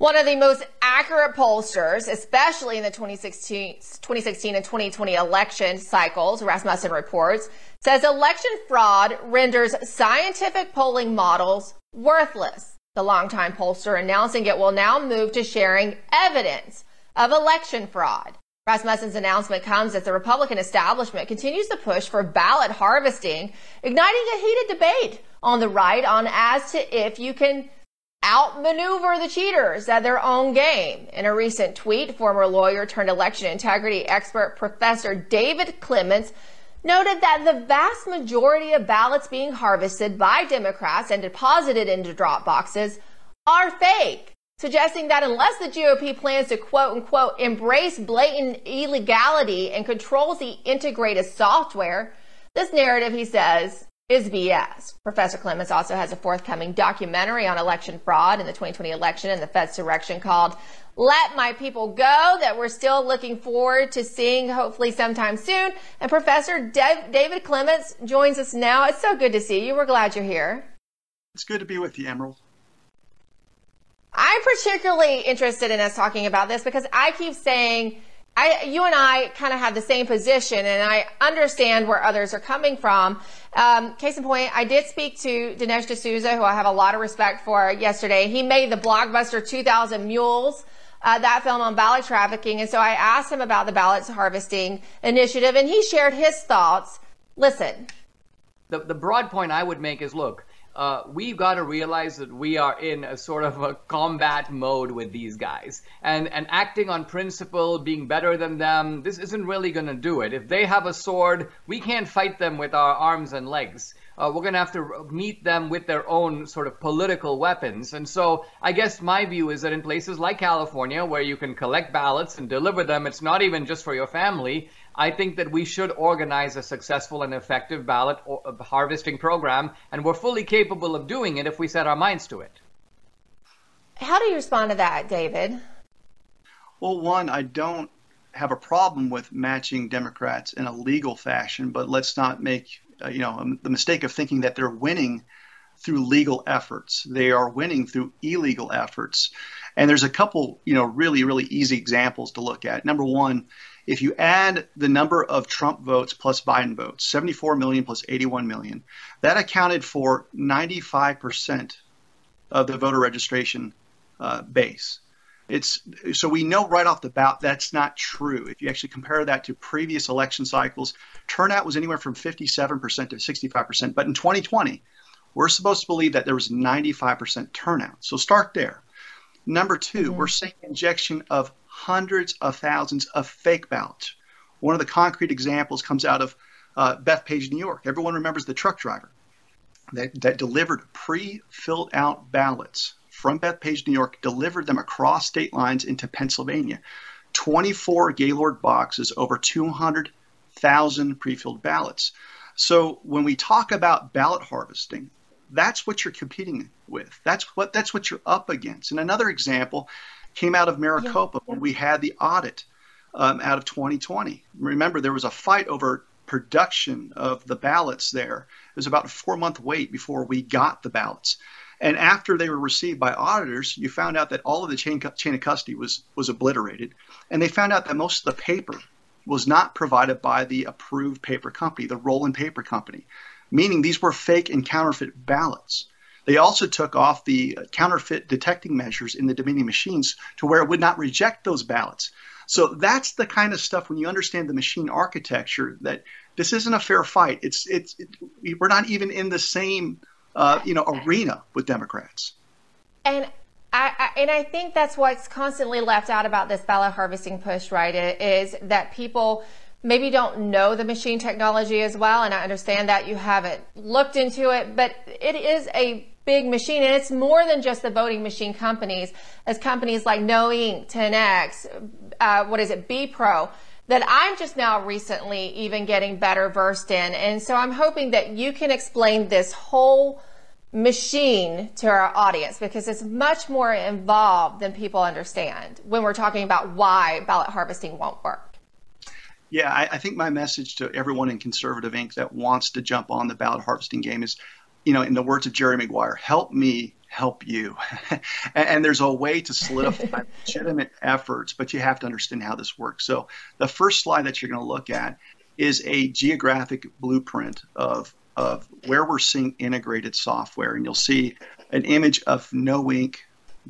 One of the most accurate pollsters, especially in the 2016, 2016 and 2020 election cycles, Rasmussen reports, says election fraud renders scientific polling models worthless. The longtime pollster announcing it will now move to sharing evidence of election fraud. Rasmussen's announcement comes as the Republican establishment continues to push for ballot harvesting, igniting a heated debate on the right on as to if you can outmaneuver the cheaters at their own game. In a recent tweet, former lawyer turned election integrity expert Professor David Clements noted that the vast majority of ballots being harvested by Democrats and deposited into drop boxes are fake, suggesting that unless the GOP plans to quote unquote embrace blatant illegality and controls the integrated software, this narrative, he says, is BS. Professor Clements also has a forthcoming documentary on election fraud in the 2020 election and the Fed's direction called Let My People Go that we're still looking forward to seeing hopefully sometime soon. And Professor David Clements joins us now. It's so good to see you. We're glad you're here. It's good to be with you, Emerald. I'm particularly interested in us talking about this because I keep saying I, you and I kind of have the same position, and I understand where others are coming from. Um, case in point, I did speak to Dinesh D'Souza, who I have a lot of respect for, yesterday. He made the blockbuster 2000 Mules. Uh, that film on ballot trafficking. And so I asked him about the ballots harvesting initiative, and he shared his thoughts. Listen. The, the broad point I would make is look, uh, we've got to realize that we are in a sort of a combat mode with these guys. And, and acting on principle, being better than them, this isn't really going to do it. If they have a sword, we can't fight them with our arms and legs. Uh, we're going to have to meet them with their own sort of political weapons. And so I guess my view is that in places like California, where you can collect ballots and deliver them, it's not even just for your family. I think that we should organize a successful and effective ballot uh, harvesting program, and we're fully capable of doing it if we set our minds to it. How do you respond to that, David? Well, one, I don't have a problem with matching Democrats in a legal fashion, but let's not make you know um, the mistake of thinking that they're winning through legal efforts. They are winning through illegal efforts. And there's a couple, you know, really, really easy examples to look at. Number one, if you add the number of Trump votes plus Biden votes, 74 million plus 81 million, that accounted for 95% of the voter registration uh, base. It's so we know right off the bat that's not true. If you actually compare that to previous election cycles, turnout was anywhere from 57% to 65%. But in 2020, we're supposed to believe that there was 95% turnout. So start there. Number 2 mm-hmm. we're seeing injection of hundreds of thousands of fake ballots. One of the concrete examples comes out of uh, Bethpage, New York. Everyone remembers the truck driver that, that delivered pre filled out ballots from Bethpage, New York, delivered them across state lines into Pennsylvania. 24 Gaylord boxes, over 200,000 pre filled ballots. So when we talk about ballot harvesting, that's what you're competing with. That's what that's what you're up against. And another example came out of Maricopa yeah. when we had the audit um, out of 2020. Remember, there was a fight over production of the ballots there. It was about a four month wait before we got the ballots. And after they were received by auditors, you found out that all of the chain, chain of custody was, was obliterated. And they found out that most of the paper was not provided by the approved paper company, the Roland Paper Company, meaning these were fake and counterfeit ballots. They also took off the counterfeit detecting measures in the Dominion machines to where it would not reject those ballots. So that's the kind of stuff when you understand the machine architecture that this isn't a fair fight. It's it's it, we're not even in the same uh, you know arena with Democrats. And I, I, and I think that's what's constantly left out about this ballot harvesting push, right? Is that people maybe don't know the machine technology as well, and I understand that you haven't looked into it, but it is a big machine, and it's more than just the voting machine companies, as companies like No Ink, Tenex, uh, what is it, BPro, that I'm just now recently even getting better versed in. And so I'm hoping that you can explain this whole machine to our audience because it's much more involved than people understand when we're talking about why ballot harvesting won't work. Yeah, I, I, think my message to everyone in Conservative Inc. that wants to jump on the ballot harvesting game is, you know, in the words of Jerry Maguire, help me help you. and, there's a way to solidify legitimate efforts, but you have to understand how this works. So the first slide that you're going to look at is a geographic blueprint of of where we're seeing integrated software, and you'll see an image of KNOWiNK,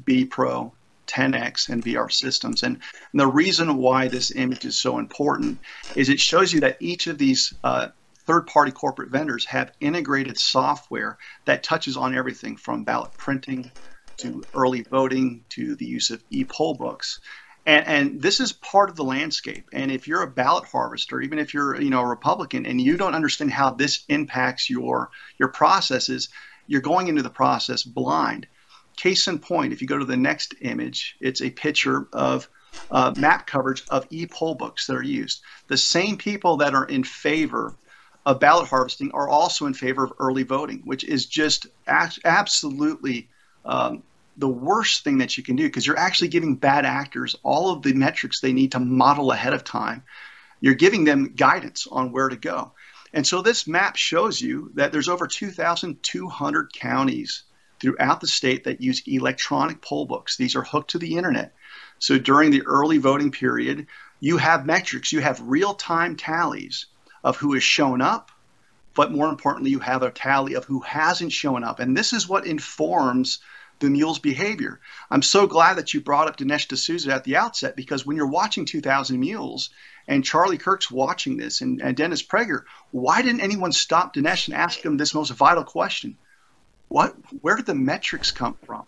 B Pro, Tenex, and VR systems. And the reason why this image is so important is it shows you that each of these uh, third party corporate vendors have integrated software that touches on everything from ballot printing to early voting to the use of e poll books. And, and, this is part of the landscape. And if you're a ballot harvester, even if you're you know a Republican and you don't understand how this impacts your your processes, you're going into the process blind. Case in point, if you go to the next image, it's a picture of uh, map coverage of e poll books that are used. The same people that are in favor of ballot harvesting are also in favor of early voting, which is just absolutely um, the worst thing that you can do because you're actually giving bad actors all of the metrics they need to model ahead of time. You're giving them guidance on where to go. And so this map shows you that there's over 2,200 counties throughout the state that use electronic poll books. These are hooked to the internet. So during the early voting period, you have metrics, you have real time tallies of who has shown up, but more importantly, you have a tally of who hasn't shown up. And this is what informs the mule's behavior. I'm so glad that you brought up Dinesh D'Souza at the outset because when you're watching 2000 Mules and Charlie Kirk's watching this and, and Dennis Prager, why didn't anyone stop Dinesh and ask him this most vital question? What, where did the metrics come from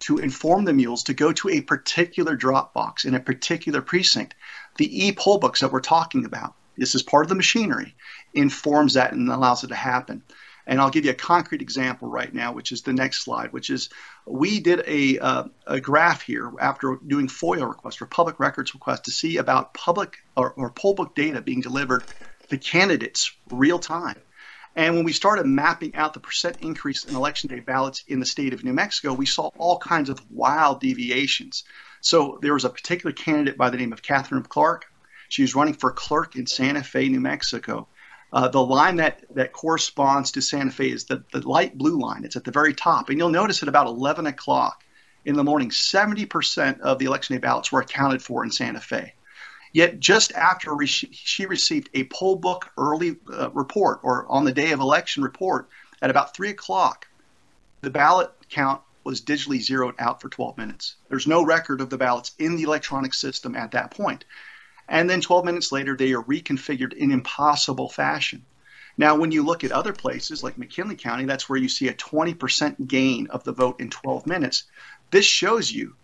to inform the mules to go to a particular drop box in a particular precinct? The e poll books that we're talking about this is part of the machinery, informs that and allows it to happen. And I'll give you a concrete example right now, which is the next slide, which is we did a, uh, a graph here after doing FOIA requests or public records requests to see about public or, or data being delivered to candidates real time. And when we started mapping out the percent increase in election day ballots in the state of New Mexico, we saw all kinds of wild deviations. So there was a particular candidate by the name of Catherine Clark she was running for clerk in Santa Fe, New Mexico. Uh, the line that, that corresponds to Santa Fe is the, the light blue line. It's at the very top. And you'll notice at about 11 o'clock in the morning, 70% of the election day ballots were accounted for in Santa Fe. Yet, just after re- she received a poll book early uh, report or on the day of election report at about 3 o'clock, the ballot count was digitally zeroed out for 12 minutes. There's no record of the ballots in the electronic system at that point. And then 12 minutes later, they are reconfigured in impossible fashion. Now, when you look at other places like McKinley County, that's where you see a 20% gain of the vote in 12 minutes. This shows you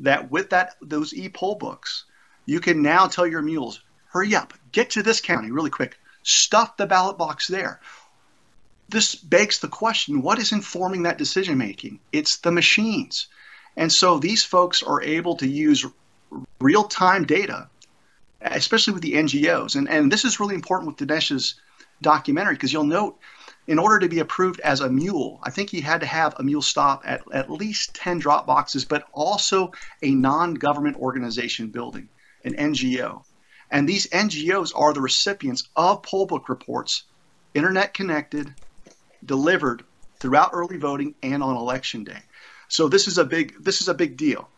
that with that those e-poll books, you can now tell your mules, hurry up, get to this county really quick, stuff the ballot box there. This begs the question, what is informing that decision making? It's the machines. And so these folks are able to use real-time data especially with the NGOs. And, and this is really important with Dinesh's documentary because you'll note in order to be approved as a mule, I think he had to have a mule stop at at least 10 drop boxes, but also a non government organization building, an NGO. And these NGOs are the recipients of poll book reports, internet connected, delivered throughout early voting and on election day. So this is a big this is a big deal.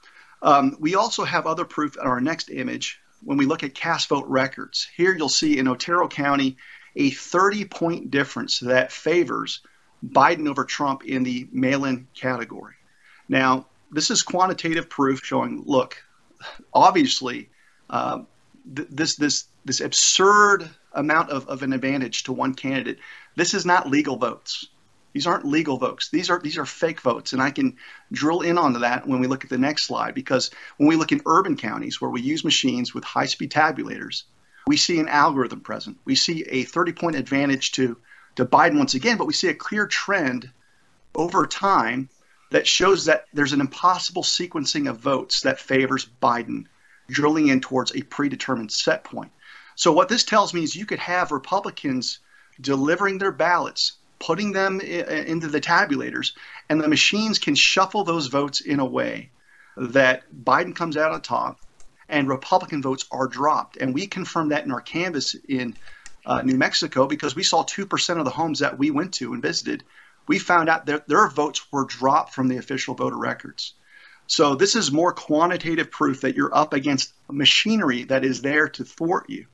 Um, we also have other proof in our next image when we look at cast vote records. Here you'll see in Otero County a 30 point difference that favors Biden over Trump in the mail in category. Now, this is quantitative proof showing look, obviously, um, th- this, this, this absurd amount of, of an advantage to one candidate, this is not legal votes. These aren't legal votes. These are these are fake votes, and I can drill in onto that when we look at the next slide. Because when we look in urban counties where we use machines with high-speed tabulators, we see an algorithm present. We see a 30-point advantage to to Biden once again, but we see a clear trend over time that shows that there's an impossible sequencing of votes that favors Biden, drilling in towards a predetermined set point. So what this tells me is you could have Republicans delivering their ballots putting them into the tabulators, and the machines can shuffle those votes in a way that Biden comes out on top and Republican votes are dropped. And we confirmed that in our canvass in uh, New Mexico because we saw 2% of the homes that we went to and visited we found out that their votes were dropped from the official voter records. So this is more quantitative proof that you're up against machinery that is there to thwart you.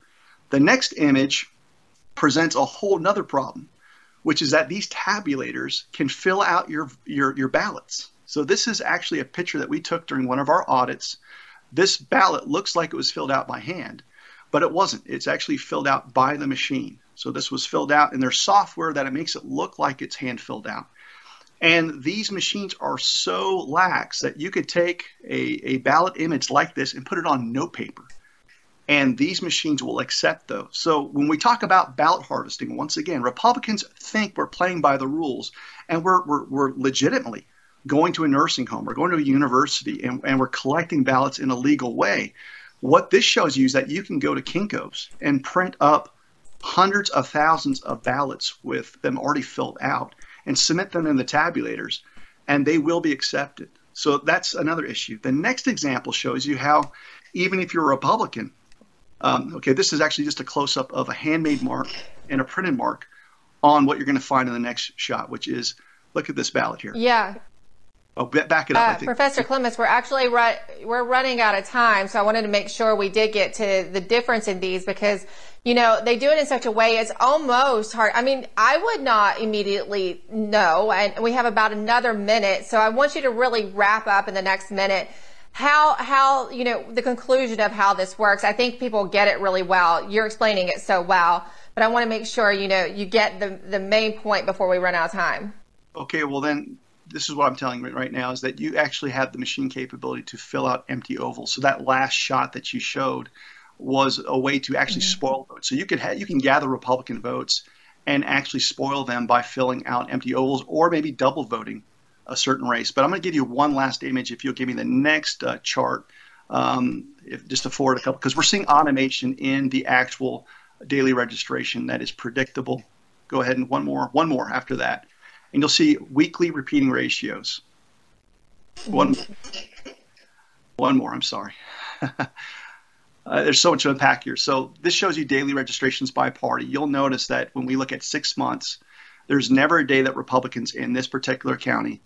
The next image presents a whole nother problem, which is that these tabulators can fill out your, your, your ballots. So this is actually a picture that we took during one of our audits. This ballot looks like it was filled out by hand, but it wasn't. It's actually filled out by the machine. So this was filled out in their software that it makes it look like it's hand filled out. And these machines are so lax that you could take a, a ballot image like this and put it on note paper. And these machines will accept those. So when we talk about ballot harvesting, once again, Republicans think we're playing by the rules, and we're, we're, we're legitimately going to a nursing home, we're going to a university, and, and we're collecting ballots in a legal way. What this shows you is that you can go to Kinko's and print up hundreds of thousands of ballots with them already filled out and submit them in the tabulators, and they will be accepted. So that's another issue. The next example shows you how, even if you're a Republican, um, okay, this is actually just a close up of a handmade mark and a printed mark on what you're going to find in the next shot, which is look at this ballot here. Yeah. Oh, back it up. Uh, Professor Clements, we're actually ru- we're running out of time, so I wanted to make sure we did get to the difference in these because you know they do it in such a way it's almost hard. I mean, I would not immediately know, and we have about another minute, so I want you to really wrap up in the next minute how how you know the conclusion of how this works. I think people get it really well. You're explaining it so well, but I want to make sure you know you get the the main point before we run out of time. Okay, well then this is what I'm telling you right now is that you actually have the machine capability to fill out empty ovals. So that last shot that you showed was a way to actually mm-hmm. spoil votes. So you could have, you can gather Republican votes and actually spoil them by filling out empty ovals or maybe double voting a certain race. But I'm going to give you one last image if you'll give me the next uh, chart, um, if, just to forward a couple, because we're seeing automation in the actual daily registration that is predictable. Go ahead and one more, one more after that and you'll see weekly repeating ratios. One, one more, I'm sorry. uh, there's so much to unpack here. So this shows you daily registrations by party. You'll notice that when we look at six months, there's never a day that Republicans in this particular county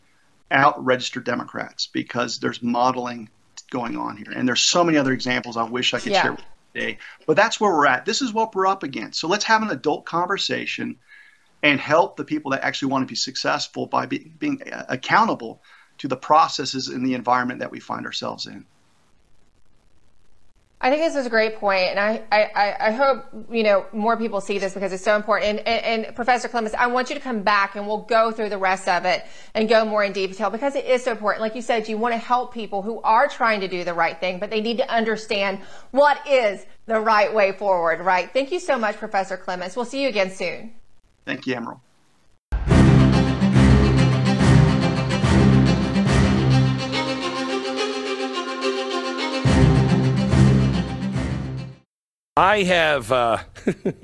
out register Democrats because there's modeling going on here. And there's so many other examples I wish I could yeah. share today. But that's where we're at. This is what we're up against. So let's have an adult conversation and help the people that actually want to be successful by be, being accountable to the processes in the environment that we find ourselves in. I think this is a great point, and I, I, I hope you know more people see this because it's so important. And, and, and, Professor Clements, I want you to come back and we'll go through the rest of it and go more in detail because it is so important. Like you said, you want to help people who are trying to do the right thing, but they need to understand what is the right way forward. Right? Thank you so much, Professor Clements. We'll see you again soon. Thank you, Emerald. I have uh,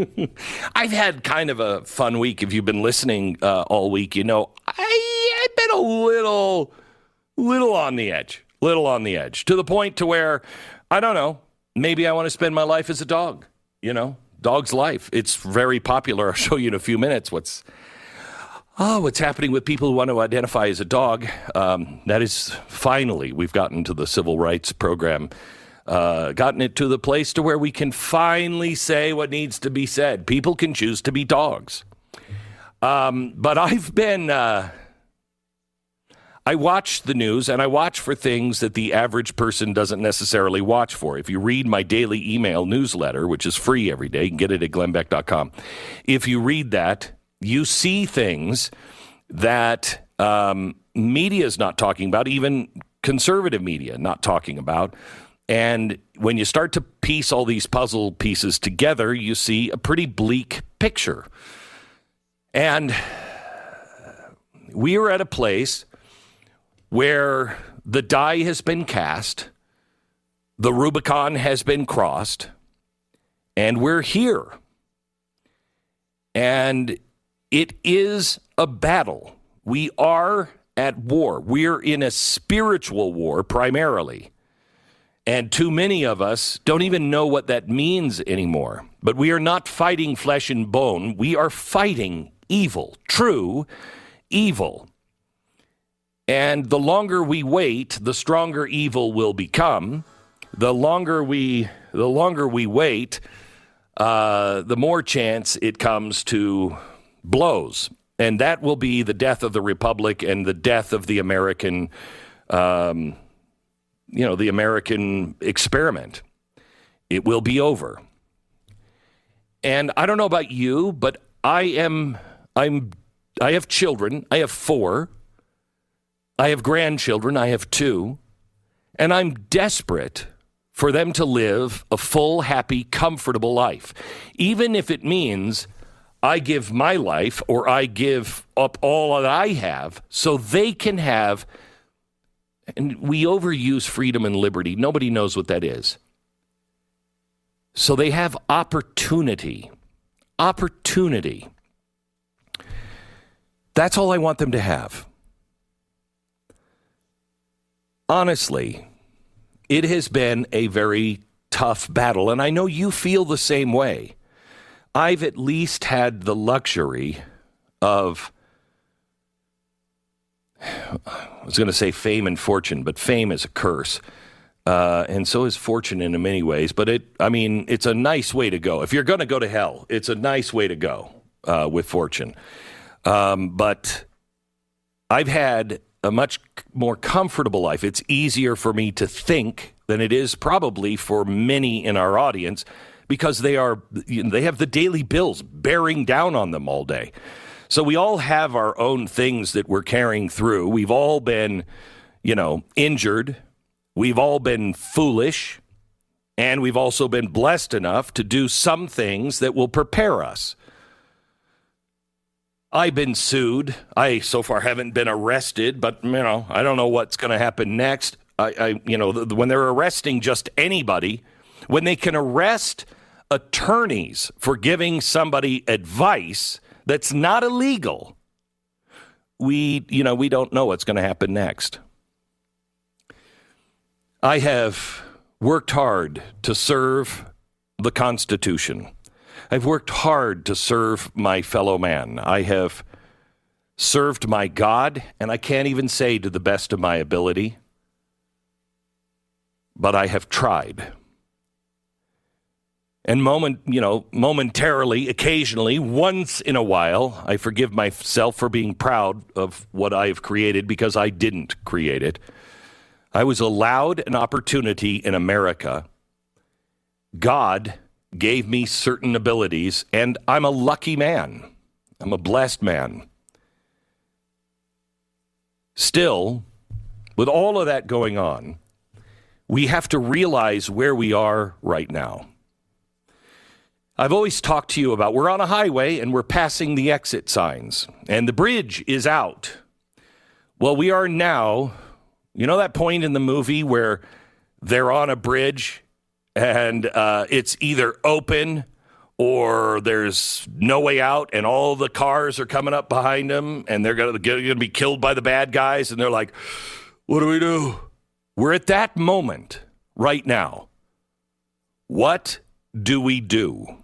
I've had kind of a fun week. If you've been listening uh, all week, you know I, I've been a little, little on the edge, little on the edge, to the point to where I don't know. Maybe I want to spend my life as a dog. You know, dog's life. It's very popular. I'll show you in a few minutes what's oh, what's happening with people who want to identify as a dog. Um, that is finally we've gotten to the civil rights program. Uh, gotten it to the place to where we can finally say what needs to be said. People can choose to be dogs. Um, but I've been uh, I watch the news and I watch for things that the average person doesn't necessarily watch for. If you read my daily email newsletter, which is free every day, you can get it at glennbeck.com. If you read that, you see things that um, media is not talking about, even conservative media not talking about. And when you start to piece all these puzzle pieces together, you see a pretty bleak picture. And we are at a place where the die has been cast, the Rubicon has been crossed, and we're here. And it is a battle. We are at war. We're in a spiritual war primarily. And too many of us don't even know what that means anymore. But we are not fighting flesh and bone. We are fighting evil, true evil. And the longer we wait, the stronger evil will become. The longer we the longer we wait, uh, the more chance it comes to blows, and that will be the death of the republic and the death of the American, um, you know, the American experiment. It will be over. And I don't know about you, but I am I'm I have children. I have four. I have grandchildren. I have two. And I'm desperate for them to live a full, happy, comfortable life. Even if it means I give my life or I give up all that I have so they can have. And we overuse freedom and liberty. Nobody knows what that is. So they have opportunity. Opportunity. That's all I want them to have. Honestly, it has been a very tough battle, and I know you feel the same way. I've at least had the luxury of, I was going to say fame and fortune, but fame is a curse. Uh, and so is fortune in many ways. But it, I mean, it's a nice way to go. If you're going to go to hell, it's a nice way to go uh, with fortune. Um, but I've had a much more comfortable life. It's easier for me to think than it is probably for many in our audience because they are they have the daily bills bearing down on them all day. So we all have our own things that we're carrying through. We've all been, you know, injured. We've all been foolish. And we've also been blessed enough to do some things that will prepare us. I've been sued. I so far haven't been arrested, but you know, I don't know what's going to happen next. I, I you know, the, when they're arresting just anybody, when they can arrest attorneys for giving somebody advice that's not illegal, we, you know, we don't know what's going to happen next. I have worked hard to serve the Constitution. I've worked hard to serve my fellow man. I have served my God, and I can't even say to the best of my ability, but I have tried. And moment, you know, momentarily, occasionally, once in a while, I forgive myself for being proud of what I have created because I didn't create it. I was allowed an opportunity in America. God gave me certain abilities, and I'm a lucky man. I'm a blessed man. Still, with all of that going on, we have to realize where we are right now. I've always talked to you about we're on a highway and we're passing the exit signs, and the bridge is out. Well, we are now, you know, that point in the movie where they're on a bridge and uh, it's either open or there's no way out and all the cars are coming up behind them and they're going to be killed by the bad guys and they're like what do we do? We're at that moment right now. What do we do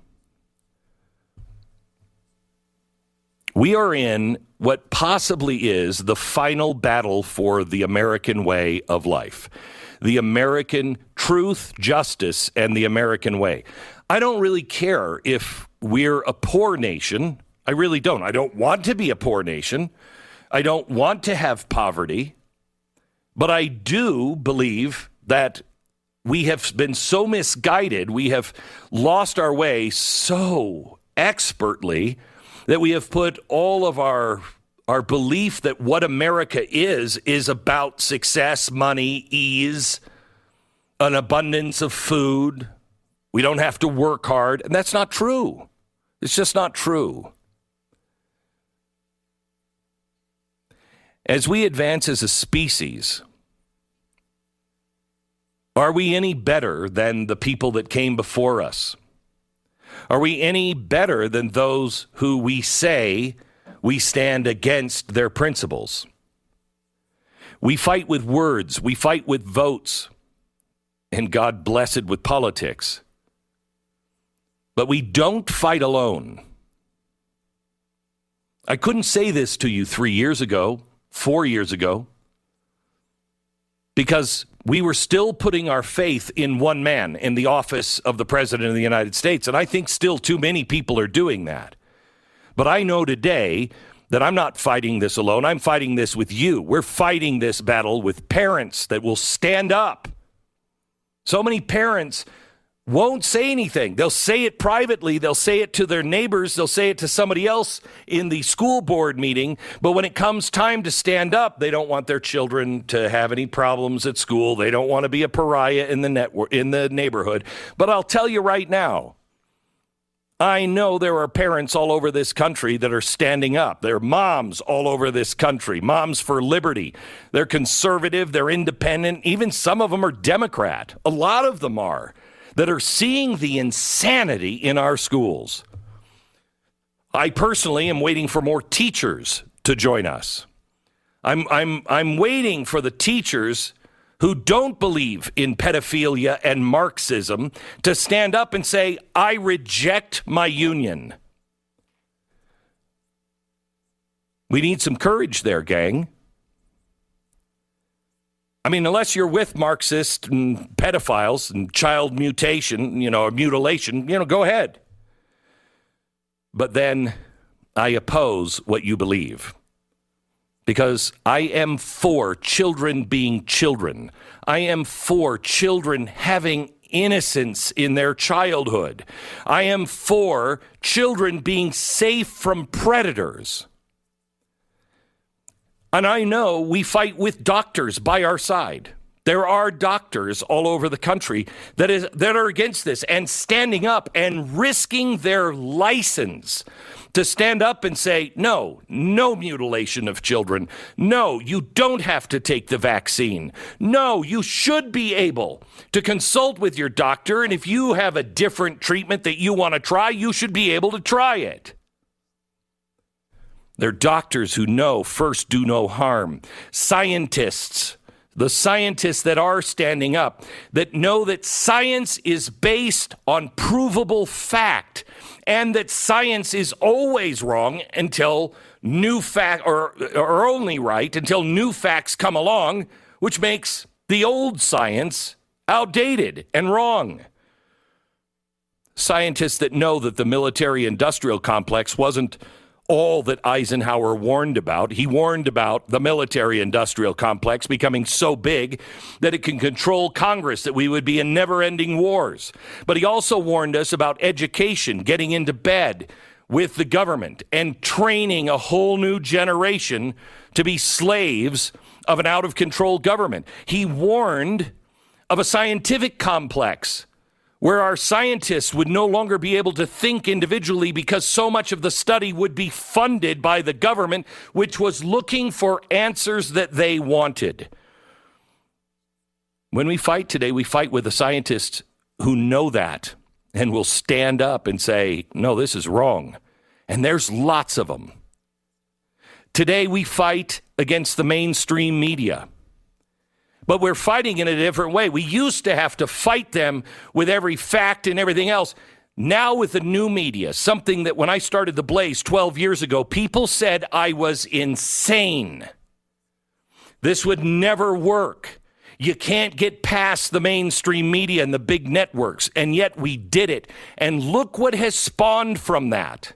we are in what possibly is the final battle for the american way of life the American truth, justice, and the American way. I don't really care if we're a poor nation. I really don't. I don't want to be a poor nation. I don't want to have poverty. But I do believe that we have been so misguided, we have lost our way so expertly that we have put all of our our belief that what America is is about success, money, ease, an abundance of food. We don't have to work hard. And that's not true. It's just not true. As we advance as a species, are we any better than the people that came before us? Are we any better than those who we say we stand against their principles. We fight with words, we fight with votes, and God blessed with politics. But we don't fight alone. I couldn't say this to you three years ago, four years ago, because we were still putting our faith in one man in the office of the President of the United States. And I think still too many people are doing that. But I know today that I'm not fighting this alone. I'm fighting this with you. We're fighting this battle with parents that will stand up. So many parents won't say anything. They'll say it privately, they'll say it to their neighbors, they'll say it to somebody else in the school board meeting. But when it comes time to stand up, they don't want their children to have any problems at school. They don't want to be a pariah in the network in the neighborhood. But I'll tell you right now, I know there are parents all over this country that are standing up. There are moms all over this country, moms for liberty. They're conservative, they're independent, even some of them are Democrat. A lot of them are that are seeing the insanity in our schools. I personally am waiting for more teachers to join us. I'm, I'm, I'm waiting for the teachers who don't believe in pedophilia and Marxism to stand up and say, I reject my union. We need some courage there, gang. I mean, unless you're with Marxists and pedophiles and child mutation, you know, or mutilation, you know, go ahead. But then I oppose what you believe because I am for children being children. I am for children having innocence in their childhood. I am for children being safe from predators. And I know we fight with doctors by our side. There are doctors all over the country that is that are against this and standing up and risking their license to stand up and say, no, no mutilation of children. No, you don't have to take the vaccine. No, you should be able to consult with your doctor. And if you have a different treatment that you want to try, you should be able to try it. They're doctors who know first do no harm. Scientists, the scientists that are standing up, that know that science is based on provable fact and that science is always wrong until new fact or, or only right until new facts come along, which makes the old science outdated and wrong. Scientists that know that the military industrial complex wasn't all that Eisenhower warned about. He warned about the military industrial complex becoming so big that it can control Congress, that we would be in never ending wars. But he also warned us about education, getting into bed with the government, and training a whole new generation to be slaves of an out of control government. He warned of a scientific complex where our scientists would no longer be able to think individually because so much of the study would be funded by the government, which was looking for answers that they wanted. When we fight today, we fight with the scientists who know that and will stand up and say, no, this is wrong. And there's lots of them. Today, we fight against the mainstream media but we're fighting in a different way. We used to have to fight them with every fact and everything else. Now, with the new media, something that when I started The Blaze 12 years ago, people said I was insane. This would never work. You can't get past the mainstream media and the big networks. And yet we did it. And look what has spawned from that.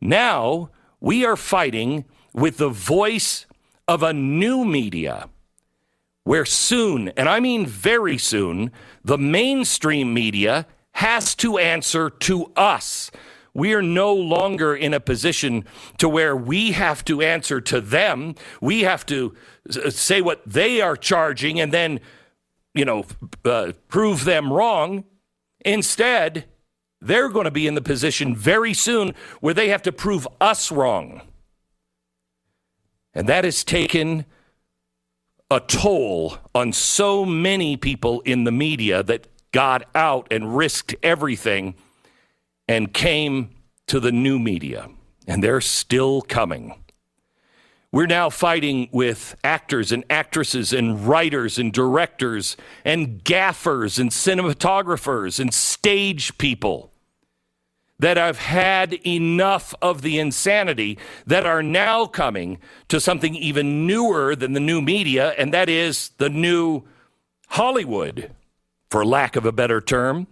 Now we are fighting with the voice of a new media where soon, and I mean very soon, the mainstream media has to answer to us. We are no longer in a position to where we have to answer to them. We have to say what they are charging and then, you know, uh, prove them wrong. Instead, they're going to be in the position very soon where they have to prove us wrong. And that has taken a toll on so many people in the media that got out and risked everything and came to the new media. And they're still coming. We're now fighting with actors and actresses and writers and directors and gaffers and cinematographers and stage people that I've had enough of the insanity that are now coming to something even newer than the new media, and that is the new Hollywood, for lack of a better term.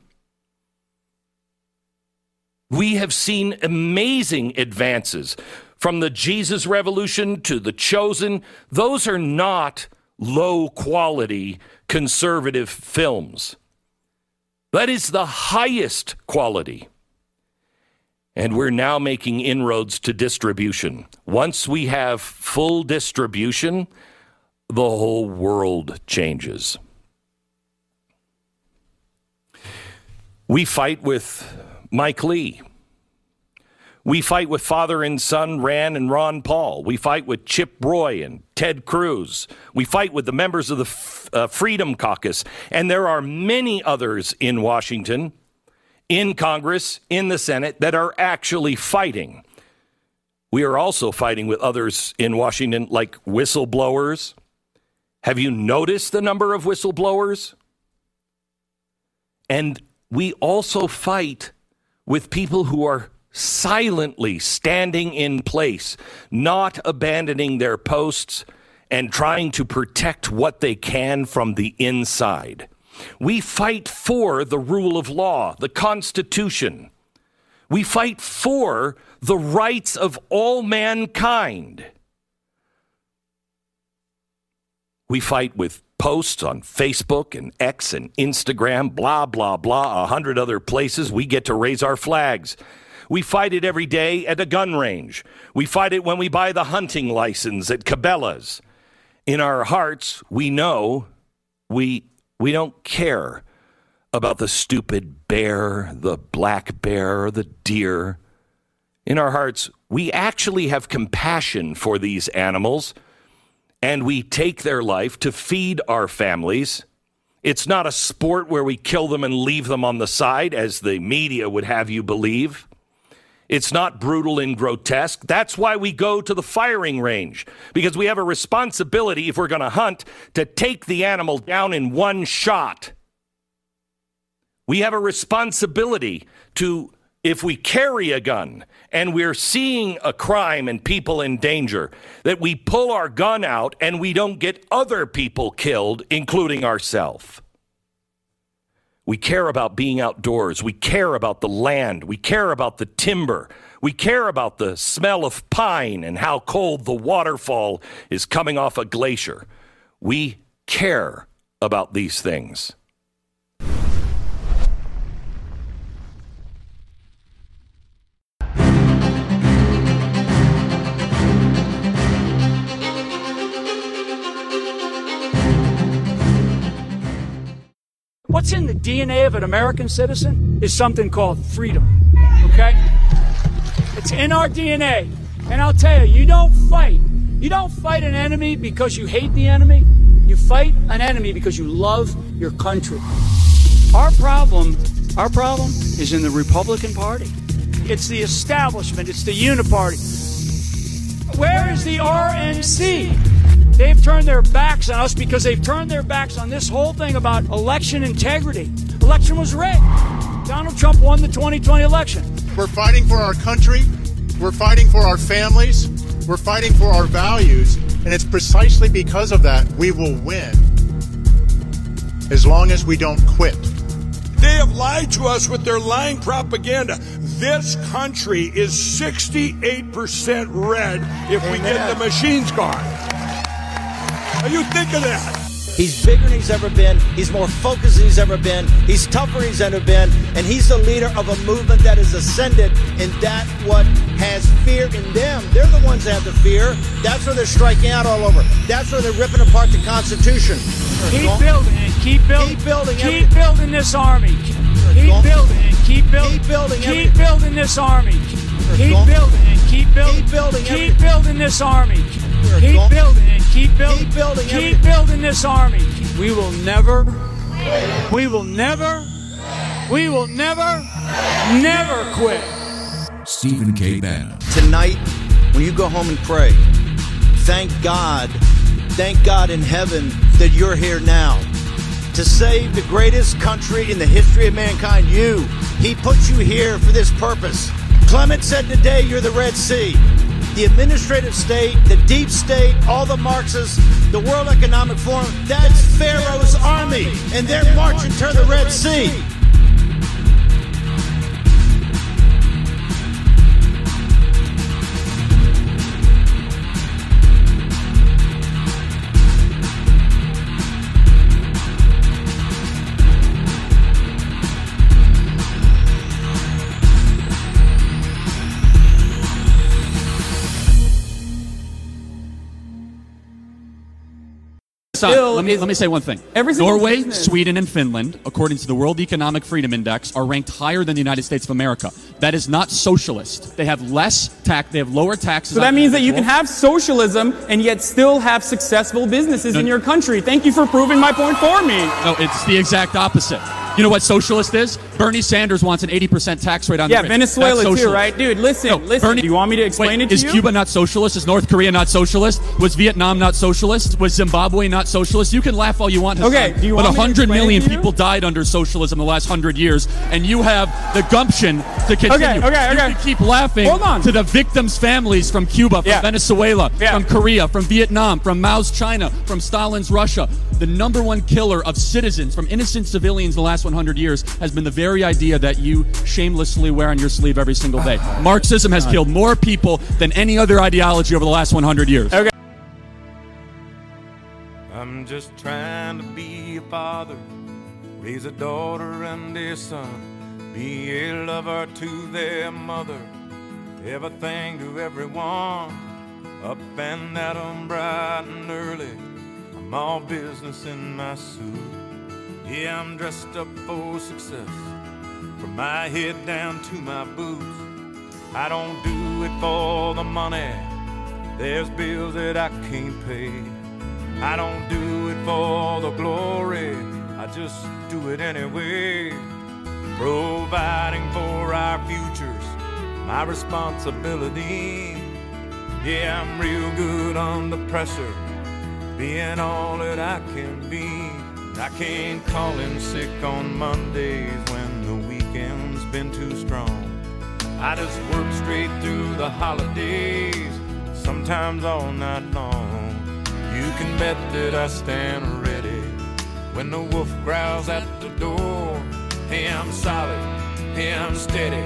We have seen amazing advances from the Jesus Revolution to the Chosen. Those are not low quality conservative films. That is the highest quality. And we're now making inroads to distribution. Once we have full distribution, the whole world changes. We fight with Mike Lee. We fight with father and son Rand and Ron Paul. We fight with Chip Roy and Ted Cruz. We fight with the members of the F- uh, Freedom Caucus. And there are many others in Washington, in Congress, in the Senate that are actually fighting. We are also fighting with others in Washington, like whistleblowers. Have you noticed the number of whistleblowers? And we also fight with people who are silently standing in place, not abandoning their posts, and trying to protect what they can from the inside. We fight for the rule of law, the Constitution. We fight for the rights of all mankind. We fight with posts on Facebook and X and Instagram, blah, blah, blah, a hundred other places. We get to raise our flags. We fight it every day at a gun range. We fight it when we buy the hunting license at Cabela's. In our hearts, we know we, we don't care about the stupid bear, the black bear, or the deer. In our hearts, we actually have compassion for these animals and we take their life to feed our families. It's not a sport where we kill them and leave them on the side, as the media would have you believe. It's not brutal and grotesque. That's why we go to the firing range, because we have a responsibility, if we're going to hunt, to take the animal down in one shot. We have a responsibility to, if we carry a gun and we're seeing a crime and people in danger, that we pull our gun out and we don't get other people killed, including ourselves. We care about being outdoors. We care about the land. We care about the timber. We care about the smell of pine and how cold the waterfall is coming off a glacier. We care about these things. What's in the DNA of an American citizen is something called freedom. Okay? It's in our DNA. And I'll tell you, you don't fight. You don't fight an enemy because you hate the enemy. You fight an enemy because you love your country. Our problem, our problem is in the Republican Party. It's the establishment, it's the uniparty. Where is the RNC? They've turned their backs on us because they've turned their backs on this whole thing about election integrity. Election was rigged. Donald Trump won the 2020 election. We're fighting for our country. We're fighting for our families. We're fighting for our values. And it's precisely because of that we will win as long as we don't quit. They have lied to us with their lying propaganda. This country is 68% red if we get the machines gone. Are you think of that? He's bigger than he's ever been. He's more focused than he's ever been. He's tougher than he's ever been. And he's the leader of a movement that has ascended. And that what has fear in them. They're the ones that have the fear. That's where they're striking out all over. That's where they're ripping apart the Constitution. Keep building and keep building. Keep building. Keep building this army. Keep building and keep building. Keep building. Keep building this army. Keep building and keep building. Keep building. Keep building this army. Keep building and keep building. Keep building. Keep building this army. We will never. We will never. We will never. Never quit. Stephen K. Bannon. Tonight, when you go home and pray, thank God, thank God in heaven that you're here now to save the greatest country in the history of mankind. You, He put you here for this purpose. Clement said today you're the Red Sea. The administrative state, the deep state, all the Marxists, the World Economic Forum, that's Pharaoh's army. And they're marching to the Red Sea. Still let me, let me say one thing. Norway, Sweden, and Finland, according to the World Economic Freedom Index, are ranked higher than the United States of America. That is not socialist. They have less tax. They have lower taxes. So that means that you can have socialism and yet still have successful businesses No. in your country. Thank you for proving my point for me. No, it's the exact opposite. You know what socialist is? Bernie Sanders wants an 80% tax rate on Yeah, the rich. Yeah, Venezuela too, socialist. right? Dude, listen, No, listen. Bernie- do you want me to explain Wait, it to is you? Is Cuba not socialist? Is North Korea not socialist? Was Vietnam not socialist? Was Zimbabwe not socialist? You can laugh all you want. Hassan, Okay, do you but want to 100 explain it million people died under socialism in the last 100 years, and you have the gumption to continue. Okay, okay, okay. keep laughing Hold on. to the victims' families from Cuba, from Yeah. Venezuela, Yeah. from Korea, from Vietnam, from Mao's China, from Stalin's Russia. The number one killer of citizens, from innocent civilians, in the last 100 years has been the very idea that you shamelessly wear on your sleeve every single day. Oh Marxism has killed more people than any other ideology over the last 100 years. Okay. I'm just trying to be a father, raise a daughter and a son, be a lover to their mother, everything to everyone, up and at 'em bright and early. I'm all business in my suit. Yeah, I'm dressed up for success, from my head down to my boots. I don't do it for the money. There's bills that I can't pay. I don't do it for the glory, I just do it anyway. Providing for our futures, my responsibility. Yeah, I'm real good under pressure, being all that I can be. I can't call in sick on Mondays when the weekend's been too strong. I just work straight through the holidays, sometimes all night long. You can bet that I stand ready when the wolf growls at the door. Hey, I'm solid, hey, I'm steady,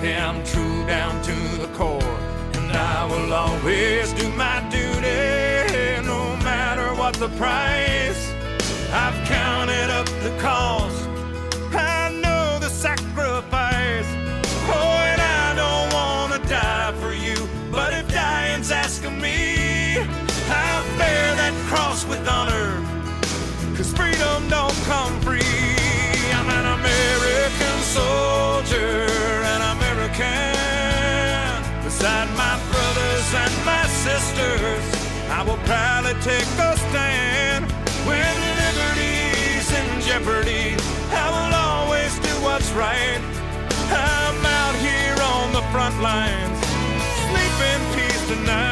hey, I'm true down to the core. And I will always do my duty, no matter what the price. I've counted up the cost, I know the sacrifice. Oh, and I don't wanna die for you, but if dying's asking me, I'll bear that cross with honor. Cause freedom don't come free. I'm an American soldier, an American. Beside my brothers and my sisters, I will proudly take a stand. When jeopardy. I will always do what's right. I'm out here on the front lines. Sleep in peace tonight.